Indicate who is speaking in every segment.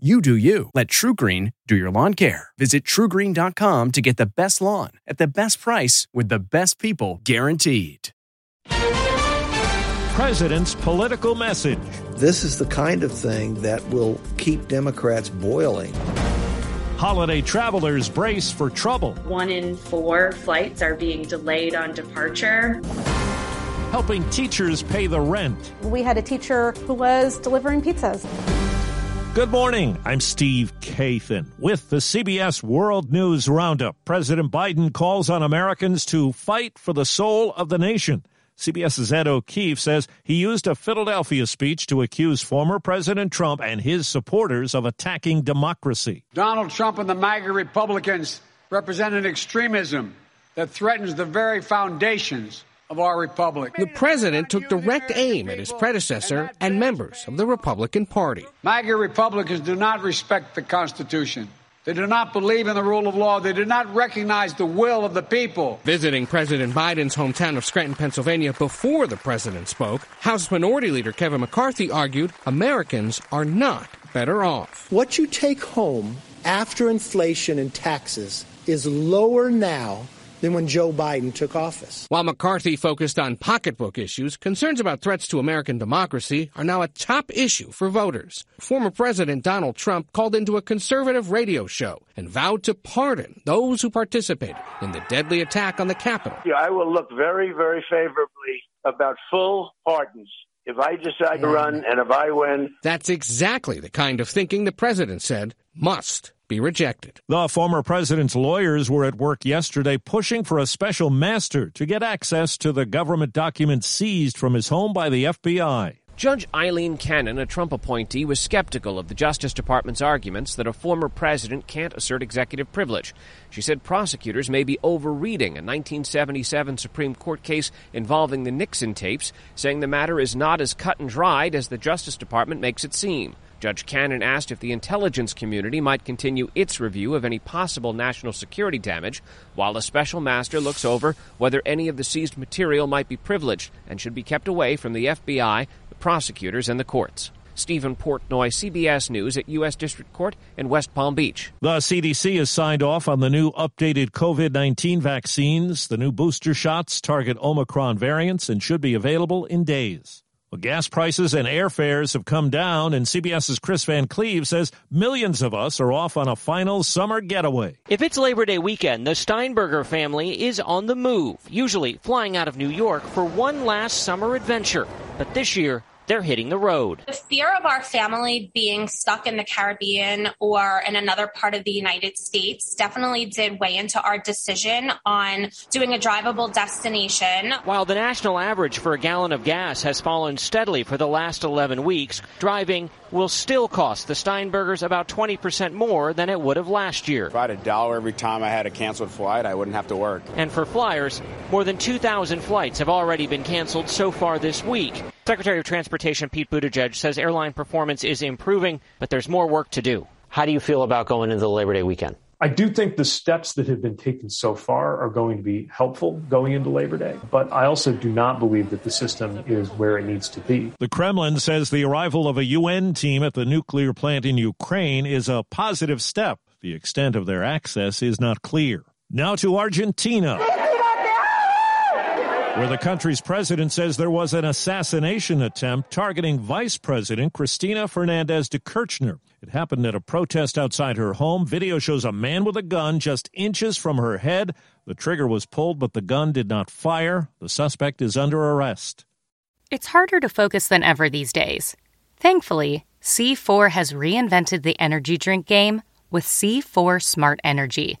Speaker 1: You do you. Let TruGreen do your lawn care. Visit trugreen.com to get the best lawn at the best price with the best people guaranteed.
Speaker 2: President's political message.
Speaker 3: This is the kind of thing that will keep Democrats boiling.
Speaker 2: Holiday travelers brace for trouble.
Speaker 4: One in four flights are being delayed on departure.
Speaker 2: Helping teachers pay the rent.
Speaker 5: We had a teacher who was delivering pizzas.
Speaker 2: Good morning. I'm Steve Kathan with the CBS World News Roundup. President Biden calls on Americans to fight for the soul of the nation. CBS's Ed O'Keefe says he used a Philadelphia speech to accuse former President Trump and his supporters of attacking democracy.
Speaker 6: Donald Trump and the MAGA Republicans represent an extremism that threatens the very foundations of our republic.
Speaker 7: The president took direct aim at his predecessor and members of the Republican Party.
Speaker 6: MAGA Republicans do not respect the Constitution. They do not believe in the rule of law. They do not recognize the will of the people.
Speaker 7: Visiting President Biden's hometown of Scranton, Pennsylvania before the president spoke, House Minority Leader Kevin McCarthy argued Americans are not better off.
Speaker 8: What you take home after inflation and taxes is lower now than when Joe Biden took office.
Speaker 7: While McCarthy focused on pocketbook issues, concerns about threats to American democracy are now a top issue for voters. Former President Donald Trump called into a conservative radio show and vowed to pardon those who participated in the deadly attack on the Capitol.
Speaker 9: Yeah, I will look very, very favorably about full pardons if I decide to run and if I win.
Speaker 7: That's exactly the kind of thinking the president said must be rejected.
Speaker 2: The former president's lawyers were at work yesterday pushing for a special master to get access to the government documents seized from his home by the FBI.
Speaker 10: Judge Eileen Cannon, a Trump appointee, was skeptical of the Justice Department's arguments that a former president can't assert executive privilege. She said prosecutors may be overreading a 1977 Supreme Court case involving the Nixon tapes, saying the matter is not as cut and dried as the Justice Department makes it seem. Judge Cannon asked if the intelligence community might continue its review of any possible national security damage, while a special master looks over whether any of the seized material might be privileged and should be kept away from the FBI, prosecutors, and the courts. Steven Portnoy, CBS News at U.S. District Court in West Palm Beach.
Speaker 2: The CDC has signed off on the new updated COVID 19 vaccines. The new booster shots target Omicron variants and should be available in days. Well, gas prices and airfares have come down, and CBS's Chris Van Cleave says millions of us are off on a final summer getaway.
Speaker 11: If it's Labor Day weekend, the Steinberger family is on the move, usually flying out of New York for one last summer adventure. But this year, they're hitting the road.
Speaker 12: The fear of our family being stuck in the Caribbean or in another part of the United States definitely did weigh into our decision on doing a drivable destination.
Speaker 11: While the national average for a gallon of gas has fallen steadily for the last 11 weeks, driving will still cost the Steinbergers about 20% more than it would have last year.
Speaker 13: If I had a dollar every time I had a canceled flight, I wouldn't have to work.
Speaker 11: And for flyers, more than 2,000 flights have already been canceled so far this week. Secretary of Transportation Pete Buttigieg says airline performance is improving, but there's more work to do.
Speaker 14: How do you feel about going into the Labor Day weekend?
Speaker 15: I do think the steps that have been taken so far are going to be helpful going into Labor Day, but I also do not believe that the system is where it needs to be.
Speaker 2: The Kremlin says the arrival of a UN team at the nuclear plant in Ukraine is a positive step. The extent of their access is not clear. Now to Argentina where the country's president says there was an assassination attempt targeting Vice President Cristina Fernandez de Kirchner. It happened at a protest outside her home. Video shows a man with a gun just inches from her head. The trigger was pulled, but the gun did not fire. The suspect is under arrest.
Speaker 16: It's harder to focus than ever these days. Thankfully, C4 has reinvented the energy drink game with C4 Smart Energy,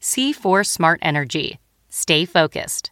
Speaker 16: C4 Smart Energy. Stay focused.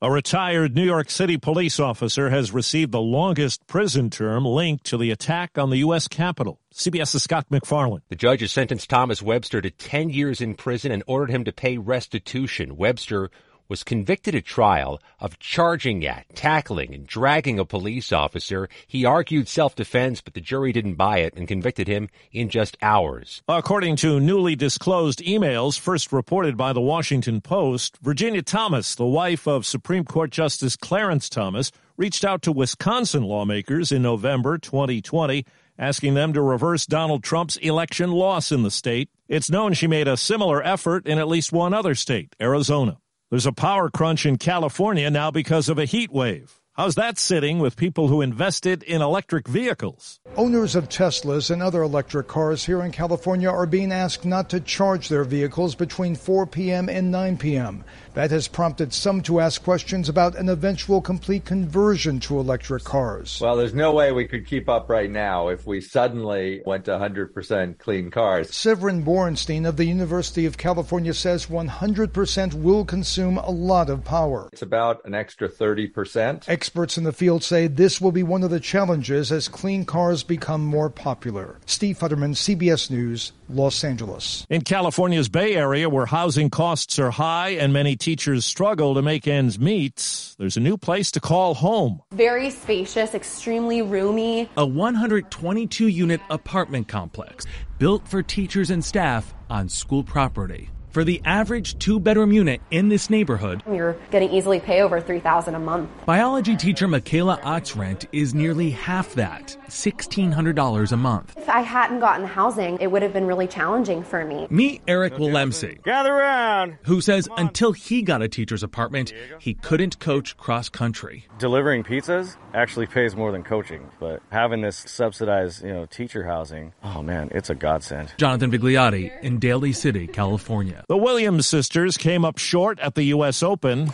Speaker 2: A retired New York City police officer has received the longest prison term linked to the attack on the U.S. Capitol. CBS's Scott MacFarlane.
Speaker 17: The judge has sentenced Thomas Webster to 10 years in prison and ordered him to pay restitution. Webster was convicted at trial of charging at, tackling, and dragging a police officer. He argued self-defense, but the jury didn't buy it and convicted him in just hours.
Speaker 2: According to newly disclosed emails first reported by the Washington Post, Virginia Thomas, the wife of Supreme Court Justice Clarence Thomas, reached out to Wisconsin lawmakers in November 2020 asking them to reverse Donald Trump's election loss in the state. It's known she made a similar effort in at least one other state, Arizona. There's a power crunch in California now because of a heat wave. How's that sitting with people who invested in electric vehicles?
Speaker 18: Owners of Teslas and other electric cars here in California are being asked not to charge their vehicles between 4 p.m. and 9 p.m. That has prompted some to ask questions about an eventual complete conversion to electric cars.
Speaker 19: Well, there's no way we could keep up right now if we suddenly went to 100% clean cars.
Speaker 18: Severin Borenstein of the University of California says 100% will consume a lot of power.
Speaker 19: It's about an extra 30%.
Speaker 18: Experts in the field say this will be one of the challenges as clean cars become more popular. Steve Futterman, CBS News, Los Angeles.
Speaker 2: In California's Bay Area, where housing costs are high and many teachers struggle to make ends meet, there's a new place to call home.
Speaker 20: Very spacious, extremely roomy.
Speaker 21: A 122 unit apartment complex built for teachers and staff on school property. For the average two bedroom unit in this neighborhood,
Speaker 20: you're going to easily pay over 3000 a month.
Speaker 21: Biology teacher Michaela Ox rent is nearly half that, $1,600 a month.
Speaker 20: If I hadn't gotten housing, it would have been really challenging for me.
Speaker 21: Meet Eric Willemse.
Speaker 22: Gather around.
Speaker 21: Who says until he got a teacher's apartment, he couldn't coach cross country.
Speaker 22: Delivering pizzas actually pays more than coaching, but having this subsidized, you know, teacher housing, oh man, it's a godsend.
Speaker 21: Jonathan Vigliotti in Daly City, California.
Speaker 2: The Williams sisters came up short at the U.S. Open.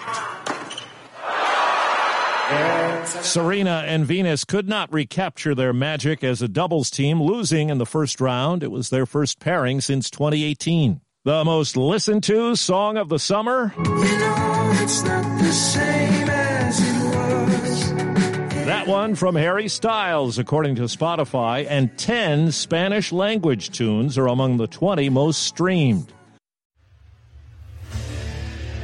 Speaker 2: Serena and Venus could not recapture their magic as a doubles team, losing in the first round. It was their first pairing since 2018. The most listened to song of the summer? that one from Harry Styles, according to Spotify, and 10 Spanish language tunes are among the 20 most streamed.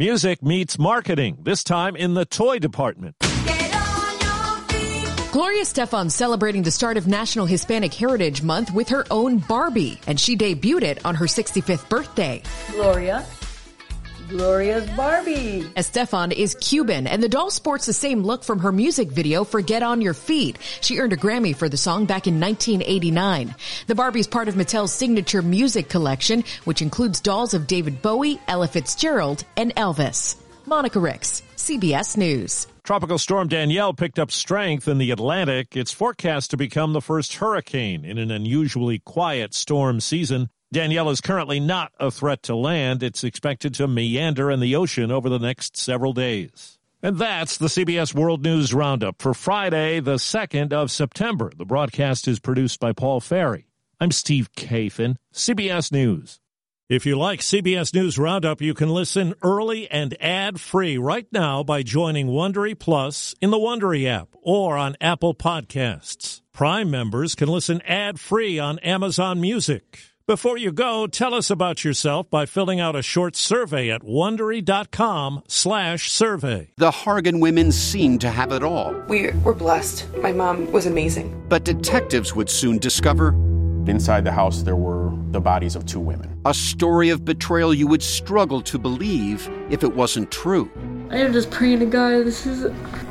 Speaker 2: Music meets marketing, this time in the toy department.
Speaker 23: Gloria Estefan celebrating the start of National Hispanic Heritage Month with her own Barbie, and she debuted it on her 65th birthday.
Speaker 24: Gloria. Gloria's Barbie.
Speaker 23: Estefan is Cuban, and the doll sports the same look from her music video for Get On Your Feet. She earned a Grammy for the song back in 1989. The Barbie is part of Mattel's signature music collection, which includes dolls of David Bowie, Ella Fitzgerald, and Elvis. Monica Ricks, CBS News.
Speaker 2: Tropical storm Danielle picked up strength in the Atlantic. It's forecast to become the first hurricane in an unusually quiet storm season. Danielle is currently not a threat to land. It's expected to meander in the ocean over the next several days. And that's the CBS World News Roundup for Friday, the 2nd of September. The broadcast is produced by Paul Ferry. I'm Steve Kathan, CBS News. If you like CBS News Roundup, you can listen early and ad-free right now by joining Wondery Plus in the Wondery app or on Apple Podcasts. Prime members can listen ad-free on Amazon Music. Before you go, tell us about yourself by filling out a short survey at wondery.com/survey.
Speaker 25: The Hargan women seemed to have it all.
Speaker 26: We were blessed. My mom was amazing.
Speaker 25: But detectives would soon discover
Speaker 27: inside the house there were the bodies of two women.
Speaker 25: A story of betrayal you would struggle to believe if it wasn't true.
Speaker 28: I am just praying to God. This is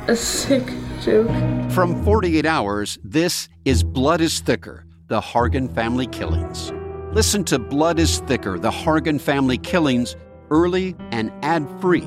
Speaker 28: a sick joke.
Speaker 25: From 48 Hours, this is Blood is Thicker: The Hargan Family Killings. Listen to Blood is Thicker, The Hargan Family Killings early and ad-free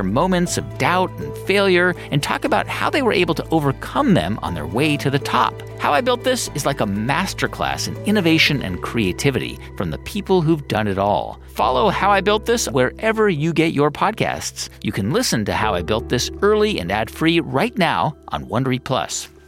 Speaker 29: moments of doubt and failure and talk about how they were able to overcome them on their way to the top. How I Built This is like a masterclass in innovation and creativity from the people who've done it all. Follow How I Built This wherever you get your podcasts. You can listen to How I Built This early and ad-free right now on Wondery Plus.